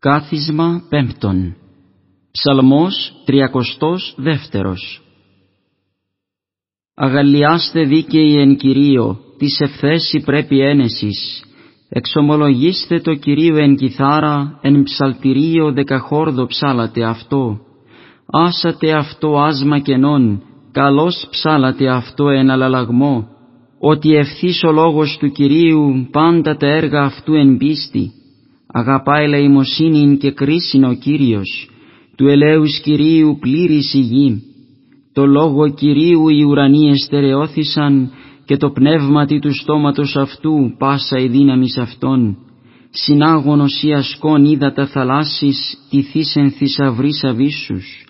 Κάθισμα πέμπτον. Ψαλμός τριακοστός δεύτερος. Αγαλιάστε δίκαιοι εν Κυρίω, της ευθέση πρέπει ένεσης. Εξομολογήστε το Κυρίο εν κιθάρα, εν ψαλτηρίο δεκαχόρδο ψάλατε αυτό. Άσατε αυτό άσμα κενών, καλώς ψάλατε αυτό εν αλλαλαγμό, ότι ευθύς ο λόγος του Κυρίου πάντα τα έργα αυτού εν πίστη Αγαπάει λαιμοσύνην και κρίσιν ο Κύριος, του ελέους Κυρίου πλήρης η γη. Το λόγο Κυρίου οι ουρανοί εστερεώθησαν και το πνεύματι του στόματος αυτού πάσα η δύναμης αυτών. Συνάγων οσιασκών είδα τα θαλάσσης τυθήσεν θησαυρής αβίσους.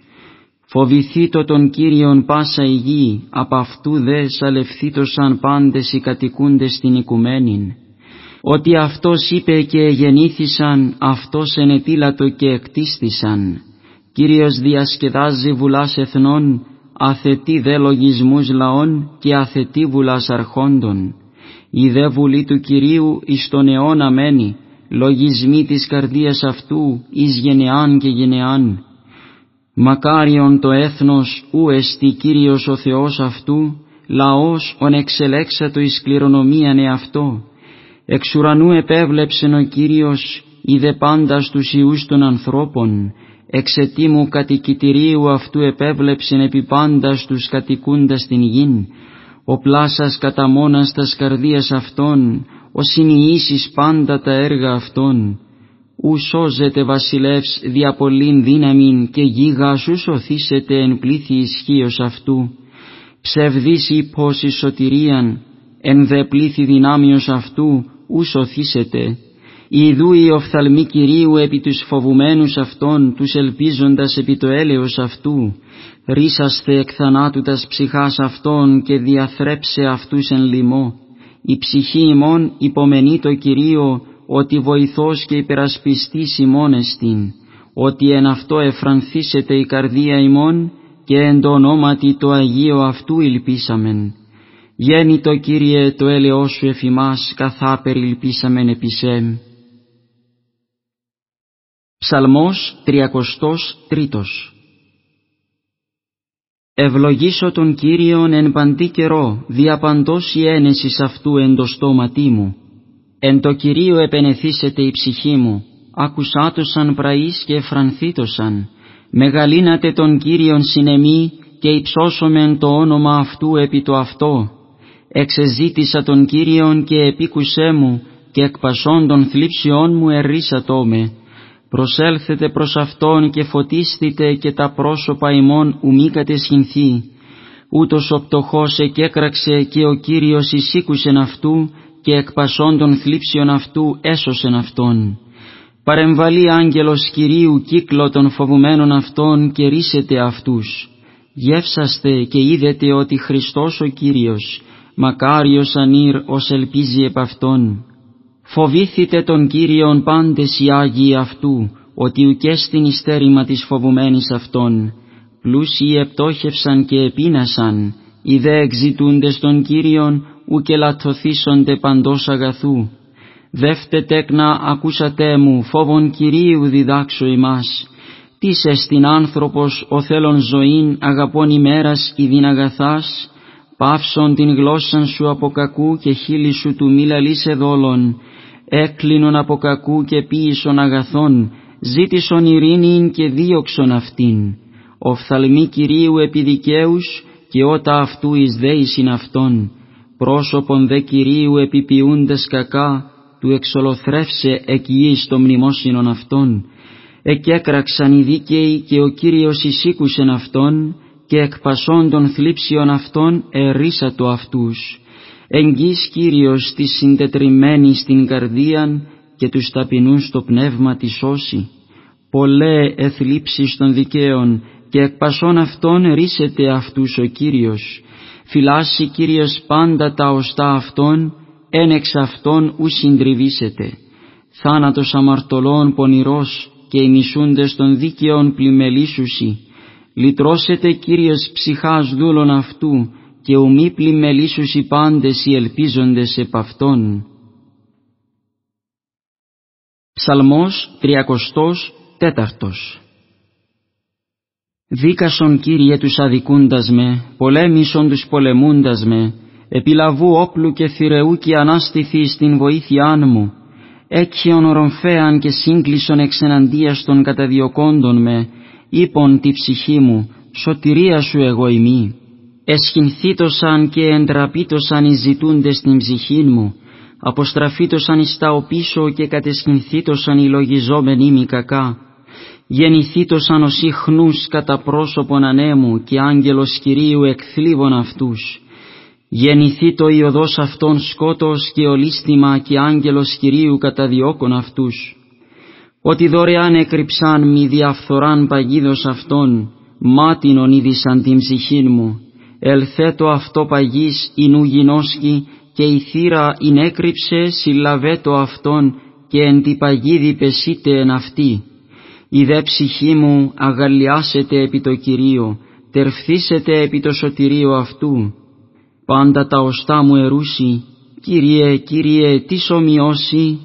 Φοβηθήτω τον Κύριον πάσα η γη, απ' αυτού δε σαλευθήτωσαν πάντες οι κατοικούντες στην οικουμένην ότι Αυτός είπε και γεννήθησαν, Αυτός ενετήλατο και εκτίστησαν. Κύριος διασκεδάζει βουλάς εθνών, αθετή δε λογισμούς λαών και αθετή βουλάς αρχόντων. Η δε βουλή του Κυρίου εις τον αιώνα μένει, λογισμοί της καρδίας αυτού εις γενεάν και γενεάν. Μακάριον το έθνος ου εστι Κύριος ο Θεός αυτού, λαός ον εξελέξατο εις κληρονομίαν εαυτό, Εξ ουρανού επέβλεψεν ο Κύριος, είδε πάντα στους ιούς των ανθρώπων, εξαιτήμου κατοικητηρίου αυτού επέβλεψεν επί πάντα στους κατοικούντας την γην, ο πλάσας κατά μόνας τας καρδίας αυτών, ο συνειήσεις πάντα τα έργα αυτών. Ου σώζεται βασιλεύς δια πολλήν δύναμην και γίγα σου σωθήσετε εν πλήθη ισχύος αυτού. Ψευδής ύπος σωτηρίαν, εν δε πλήθη δυνάμιος αυτού, ου σωθήσετε. Ιδού οι οφθαλμοί Κυρίου επί τους φοβουμένους αυτών, τους ελπίζοντας επί το έλεος αυτού, ρίσαστε εκ θανάτου τας ψυχάς αυτών και διαθρέψε αυτούς εν λοιμό. Η ψυχή ημών υπομενεί το Κυρίο, ότι βοηθός και υπερασπιστής ημών εστίν, ότι εν αυτό εφρανθήσετε η καρδία ημών και εν το ονόματι το Αγίο αυτού ελπίσαμεν το Κύριε το έλεος σου εφημάς καθά περιλυπήσαμεν επισέμ. Ψαλμός τρίτος Ευλογήσω τον Κύριον εν παντή καιρό, διαπαντός η ένεσης αυτού εν το στόματί μου. Εν το Κυρίο επενεθήσεται η ψυχή μου, ακουσάτωσαν πραείς και εφρανθήτωσαν. Μεγαλύνατε τον Κύριον συνεμή και υψώσομεν το όνομα αυτού επί το αυτό εξεζήτησα τον Κύριον και επίκουσέ μου και εκ πασών των θλίψιών μου ερίσατό με. Προσέλθετε προς Αυτόν και φωτίστητε και τα πρόσωπα ημών ου μη κατεσχυνθεί. Ούτως ο πτωχός εκέκραξε και ο Κύριος εισήκουσεν αυτού και εκ πασών των θλίψιων αυτού έσωσεν αυτόν. Παρεμβαλεί άγγελος Κυρίου κύκλο των φοβουμένων αυτών και ρίσετε αυτούς. Γεύσαστε και είδετε ότι Χριστός ο Κύριος μακάριος ανήρ ως ελπίζει επ' Αυτόν. Φοβήθητε τον Κύριον πάντες οι Άγιοι αυτού, ότι ουκέστην ιστέρημα της φοβουμένης Αυτόν. Πλούσιοι επτόχευσαν και επίνασαν, οι δε εξητούντες τον Κύριον, ουκ ελαττωθήσονται παντός αγαθού. Δεύτε τέκνα ακούσατε μου, φόβον Κυρίου διδάξω ημάς. Τίς εστιν άνθρωπος ο θέλων ζωήν αγαπών ημέρας η αγαθάς, Πάυσον την γλώσσαν σου από κακού και χείλη σου του μη λαλήσε δόλων. Έκλεινον από κακού και ποίησον αγαθών, ζήτησον ειρήνην και δίωξον αυτήν. Οφθαλμή Κυρίου επιδικαίους και ότα αυτού εις δέησιν αυτόν. Πρόσωπον δε Κυρίου επιποιούντες κακά, του εξολοθρεύσε εκ το μνημόσυνον αυτών. Εκέκραξαν οι δίκαιοι και ο Κύριος εισήκουσεν αυτόν, και εκ πασών των θλίψεων αυτών ερίσατο αυτούς. Εγγύς Κύριος τη συντετριμένη στην καρδίαν και τους ταπεινούς το πνεύμα της σώση. Πολλέ εθλίψεις των δικαίων και εκ πασών αυτών ρίσεται αυτούς ο Κύριος. Φυλάσσει Κύριος πάντα τα οστά αυτών, εν εξ αυτών ους συντριβήσεται. Θάνατος αμαρτωλών πονηρός και οι μισούντες των δίκαιων πλημελίσουσι λυτρώσετε Κύριος ψυχάς δούλων αυτού και ουμή πλημελήσους οι πάντες οι ελπίζοντες επ' Αυτόν. Ψαλμός 34 Δίκασον Κύριε τους αδικούντας με, πολέμησον τους πολεμούντας με, επιλαβού όπλου και θηρεού και ανάστηθη στην βοήθειάν μου, έκχιον ορομφέαν και σύγκλισον εξεναντίας των καταδιοκόντων με, είπον τη ψυχή μου, σωτηρία σου εγώ ημί. Εσχυνθήτωσαν και εντραπήτωσαν οι ζητούντες στην ψυχή μου, αποστραφήτωσαν εις τα οπίσω και κατεσχυνθήτωσαν οι λογιζόμενοι μη κακά. Γεννηθήτωσαν ως ιχνούς κατά πρόσωπον ανέμου και άγγελος Κυρίου εκθλίβων αυτούς. Γεννηθεί το ιωδός αυτών σκότος και ολίσθημα και άγγελος Κυρίου καταδιώκων αυτούς. Ότι δωρεάν έκρυψαν μη διαφθοράν παγίδος αυτών, μάτινον είδησαν την ψυχήν μου. Ελθέτω αυτό παγής ινού γινώσκει και η θύρα έκρυψε συλλαβέτω αυτόν και εν τη παγίδη πεσίτε εν αυτή. Η δε ψυχή μου αγαλιάσετε επί το Κυρίο, τερφθήσετε επί το σωτηρίο αυτού. Πάντα τα οστά μου ερούσι, Κύριε, Κύριε, τι ομοιώσει,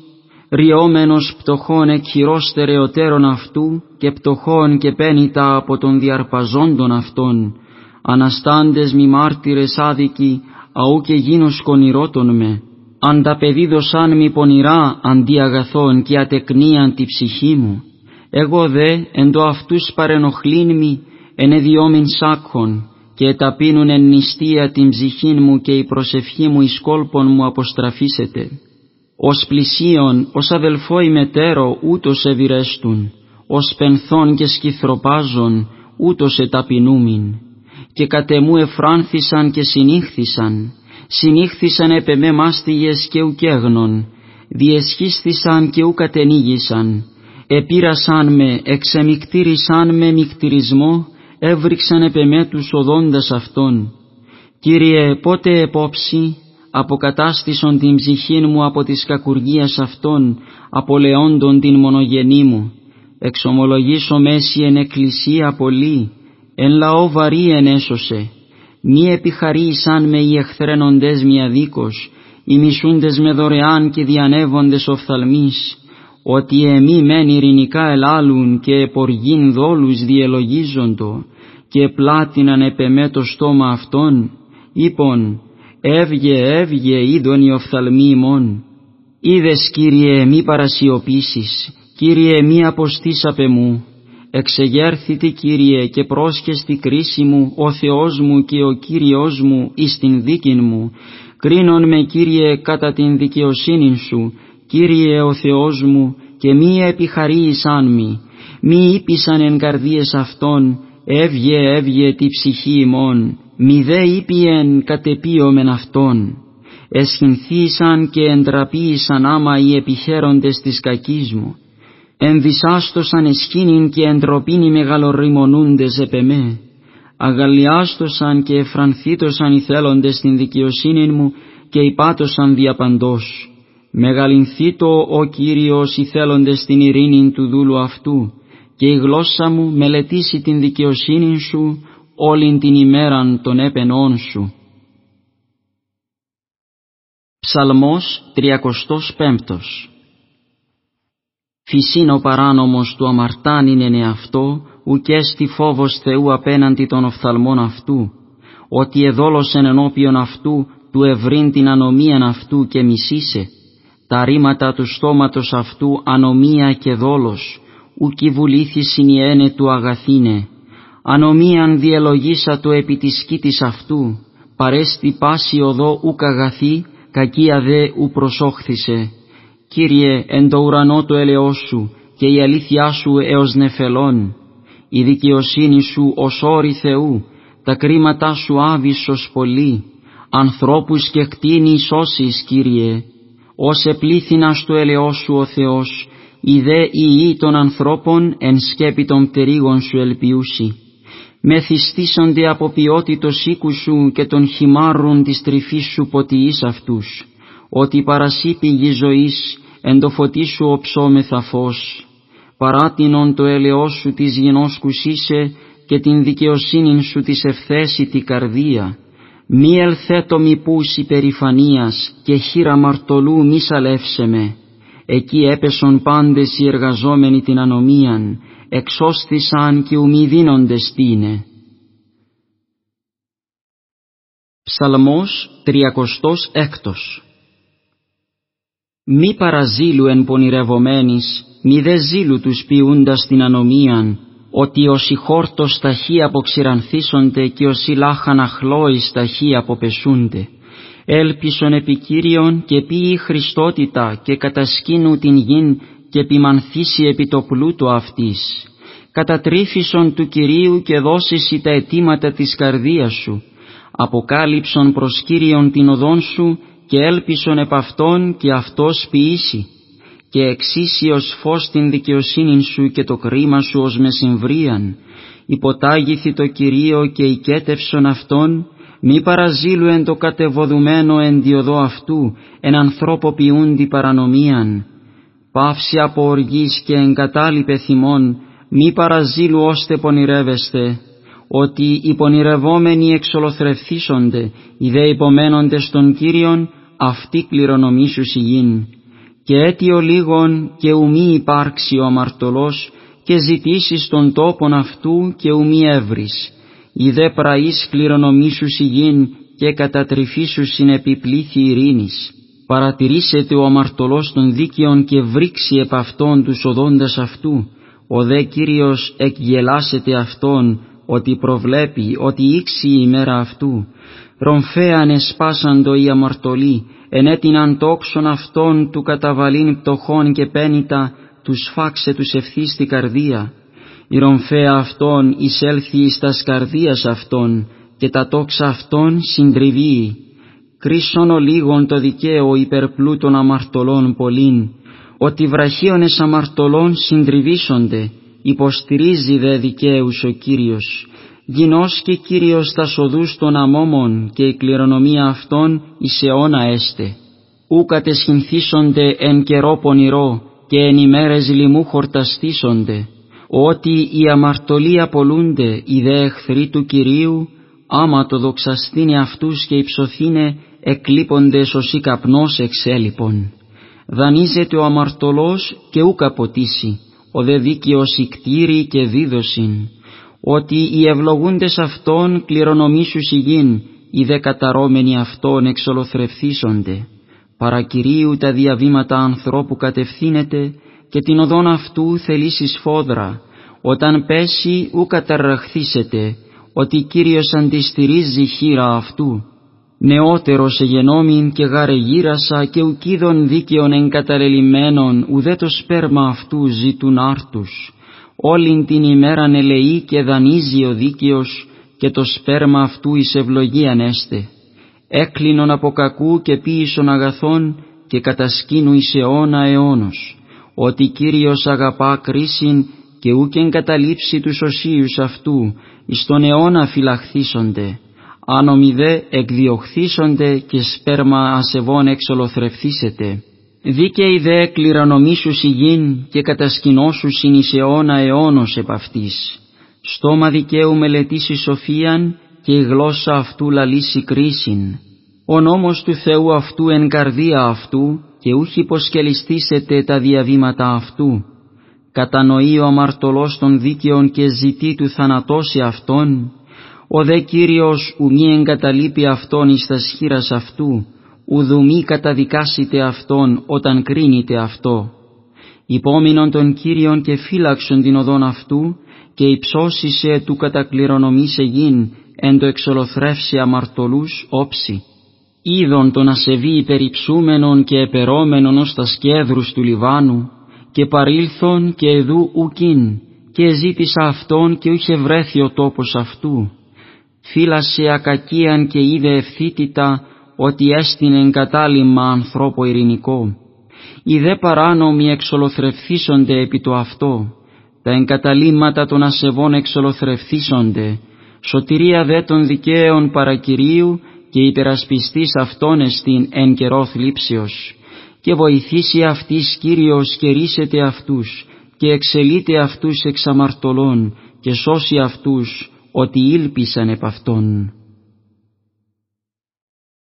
ριόμενος πτωχών εκχειρός στερεωτέρων αυτού και πτωχών και πένιτα από των διαρπαζόντων αυτών, αναστάντες μη μάρτυρες άδικοι, αού και γίνω σκονηρότων με, ανταπεδίδωσαν μη πονηρά αντί αγαθών και ατεκνίαν τη ψυχή μου, εγώ δε εν το αυτούς παρενοχλήν μη, εν εδιόμην σάκχων, και ταπείνουν εν νηστεία την ψυχήν μου και η προσευχή μου εις κόλπων μου αποστραφίσετε. Ως πλησίον, ως αδελφό ημετέρω ούτως ευηρέστουν, ως πενθών και σκυθροπάζων ούτως εταπεινούμην. Και κατεμού εφράνθησαν και συνήχθησαν, συνήχθησαν επ' με μάστιγες και ουκέγνων, διεσχίστησαν και ουκατενήγησαν, επήρασαν με, εξεμικτήρισαν με μικτηρισμό, έβριξαν επ' τους οδόντας αυτών. Κύριε, πότε επόψη, αποκατάστησον την ψυχή μου από της κακουργίας αυτών, απολεόντων την μονογενή μου. Εξομολογήσω μέση εν εκκλησία πολύ, εν λαό βαρύ ενέσωσε. Μη επιχαρήσαν με οι εχθρένοντες μη αδίκως, οι μισούντες με δωρεάν και διανεύοντες οφθαλμής, ότι εμεί μεν ειρηνικά ελάλουν και εποργήν δόλους διελογίζοντο και πλάτιναν επεμέ το στόμα αυτών, είπον, έβγε έβγε είδον οι οφθαλμοί ημών. Είδες Κύριε μη παρασιωπήσεις, Κύριε μη αποστήσαπε μου, εξεγέρθητη Κύριε και πρόσχεστη κρίση μου ο Θεός μου και ο Κύριος μου εις την δίκην μου, κρίνον με Κύριε κατά την δικαιοσύνη σου, Κύριε ο Θεός μου και μη επιχαρείσαν μη, μη ήπισαν εν καρδίες αυτών, έβγε έβγε τη ψυχή ημών, μη δε ήπιεν κατεπίωμεν αυτών. Εσχυνθήσαν και εντραπήησαν άμα οι επιχαίροντες της κακής μου. Ενδυσάστοσαν εσχήνην και εντροπήν οι μεγαλορριμονούντες επεμέ. Αγαλιάστοσαν και εφρανθήτωσαν οι θέλοντες την δικαιοσύνη μου και υπάτωσαν διαπαντός. Μεγαλυνθήτω ο Κύριος οι θέλοντες την ειρήνη του δούλου αυτού και η γλώσσα μου μελετήσει την δικαιοσύνη σου όλην την ημέραν των έπαινών σου. Ψαλμός 35 Φυσίν ο παράνομος του αμαρτάν είναι εαυτό, ουκέστη φόβος Θεού απέναντι των οφθαλμών αυτού, ότι εδόλωσεν ενώπιον αυτού του ευρύν την ανομίαν αυτού και μισήσε, τα ρήματα του στόματος αυτού ανομία και δόλος, ουκ βουλήθησιν η ένε του αγαθήνε, ανομίαν διελογίσα το επί της σκήτης αυτού, παρέστη πάση οδό ουκ αγαθή, κακία δε ου προσόχθησε. Κύριε, εν το ουρανό το ελαιός σου και η αλήθειά σου έως νεφελών, η δικαιοσύνη σου ως όρη Θεού, τα κρίματά σου άβυσσος πολύ, ανθρώπους και κτίνη σώσεις, Κύριε, ως επλήθυνας στο ελαιός σου ο Θεός, η δε η των ανθρώπων εν σκέπη των πτερίγων σου ελπιούσι. Μεθυστήσονται από ποιότητος οίκους σου και των χυμάρων της τρυφής σου ποτιείς αυτούς, ότι παρασύ πηγή ζωής εν το φωτί σου οψόμεθα φως. Παράτινον το ελαιός σου της γενόσκους είσαι και την δικαιοσύνη σου της ευθέσιτη καρδία μη ελθέτω μη πούς υπερηφανίας και χείρα μαρτωλού μη σαλεύσε με. Εκεί έπεσον πάντες οι εργαζόμενοι την ανομίαν, εξώστησαν και ουμή δίνονται στήνε. Ψαλμός 36 Μη παραζήλου εν πονηρευομένης, μη δε ζήλου τους ποιούντας την ανομίαν, ότι όσοι χόρτος ταχύ αποξηρανθίσονται και όσοι λάχαν αχλώης ταχύ αποπεσούνται. Έλπισον επικύριον και ποιη Χριστότητα και κατασκήνου την γην και επιμανθήσει επί το πλούτο αυτής. Κατατρίφησον του Κυρίου και δώσισι τα αιτήματα της καρδίας σου. Αποκάλυψον προς Κύριον την οδόν σου και έλπισον επ' αυτόν και αυτός ποιήσει και εξήσει ως φως την δικαιοσύνη σου και το κρίμα σου ως μεσημβρίαν, υποτάγηθη το Κυρίο και οικέτευσον Αυτόν, μη παραζήλου εν το κατεβοδουμένο εν διοδό αυτού, εν ανθρώπο ποιούντι παρανομίαν. Πάυση από οργής και εγκατάλειπε θυμών, μη παραζήλου ώστε πονηρεύεστε, ότι οι πονηρευόμενοι εξολοθρευθήσονται, οι δε υπομένονται στον Κύριον, αυτοί κληρονομήσους σιγήν και αίτιο λίγον και ουμή υπάρξει ο αμαρτωλός και ζητήσεις τον τόπον αυτού και ουμή έβρις. Η δε πραής κληρονομήσου σιγήν και κατατρυφήσου συνεπιπλήθη ειρήνης. Παρατηρήσετε ο αμαρτωλός των δίκαιων και βρήξει επ' αυτόν τους οδόντας αυτού. Ο δε Κύριος εκγελάσετε αυτόν ότι προβλέπει ότι ήξει η ημέρα αυτού. Ρομφέαν εσπάσαντο οι αμαρτωλοί ενέτειναν τόξον αυτών του καταβαλήν πτωχών και πένιτα, τους φάξε τους ευθύς στη καρδία. Η ρομφαία αυτών εισέλθει εις τας καρδίας αυτών, και τα τόξα αυτών συντριβεί. Κρίσον ο λίγον το δικαίο υπερπλούτων αμαρτωλών πολλήν, ότι βραχίονες αμαρτωλών συντριβήσονται, υποστηρίζει δε δικαίους ο Κύριος, γινός και Κύριος τας σοδούς των αμόμων και η κληρονομία αυτών εις αιώνα έστε. Ού κατεσχυνθήσονται εν καιρό πονηρό και εν ημέρες λοιμού χορταστήσονται, ότι οι αμαρτωλοί απολούνται οι δε εχθροί του Κυρίου, άμα το δοξαστήνε αυτούς και υψωθήνε εκλείπονται σωσή καπνός εξέλιπων. Δανείζεται ο αμαρτωλός και ου καποτήσει, ο δε δίκαιος ικτήρι και δίδωσιν, ότι οι ευλογούντες αυτών κληρονομήσους σιγήν, οι δε καταρώμενοι αυτών εξολοθρευθήσονται. Παρακυρίου τα διαβήματα ανθρώπου κατευθύνεται και την οδόν αυτού θελήσεις φόδρα, όταν πέσει ου καταρραχθήσετε, ότι Κύριος αντιστηρίζει χείρα αυτού. Νεότερος εγενόμην και γάρε και ουκίδων δίκαιων εγκαταλελειμμένων ουδέ το σπέρμα αυτού ζητούν άρτους όλην την ημέραν ελεεί και δανείζει ο δίκαιος και το σπέρμα αυτού εις ευλογίαν έστε. Έκλεινον από κακού και ποίησον αγαθών και κατασκήνου εις αιώνα αιώνος, ότι Κύριος αγαπά κρίσιν και ούκεν καταλήψει τους οσίους αυτού, εις τον αιώνα φυλαχθήσονται, άνομοι δε εκδιοχθήσονται και σπέρμα ασεβών εξολοθρευθήσετε. Δίκαιη δε κληρονομήσους γην και κατασκηνώσους εις αιώνα αιώνος επ' αυτής. Στόμα δικαίου μελετήσει σοφίαν και η γλώσσα αυτού λαλήσει κρίσιν. Ο νόμος του Θεού αυτού εν καρδία αυτού και ούχι υποσκελιστήσετε τα διαβήματα αυτού. Κατανοεί ο αμαρτωλός των δίκαιων και ζητεί του θανατώσει αυτόν. Ο δε Κύριος ου μη εγκαταλείπει αυτόν εις τα σχήρας αυτού ουδου μη καταδικάσετε Αυτόν όταν κρίνετε αυτό. Υπόμεινον τον Κύριον και φύλαξον την οδόν αυτού και υψώσισε του κατακληρονομήσε γην εν το εξολοθρεύσει αμαρτωλούς όψη. Είδον τον ασεβή υπερυψούμενον και επερώμενον ως τα σκέδρους του Λιβάνου και παρήλθον και εδού ουκίν και ζήτησα αυτόν και είχε βρέθει ο τόπος αυτού. Φύλασε ακακίαν και είδε ευθύτητα ότι έστεινε εγκατάλημα ανθρώπο ειρηνικό. Οι δε παράνομοι εξολοθρευθήσονται επί το αυτό, τα εγκαταλείμματα των ασεβών εξολοθρευθήσονται, σωτηρία δε των δικαίων παρακυρίου και υπερασπιστής αυτών εστίν εν καιρό θλίψεως, και βοηθήσει αυτής Κύριος και ρίσετε αυτούς, και εξελείται αυτούς εξ αμαρτωλών, και σώσει αυτούς ότι ήλπισαν επ' αυτόν.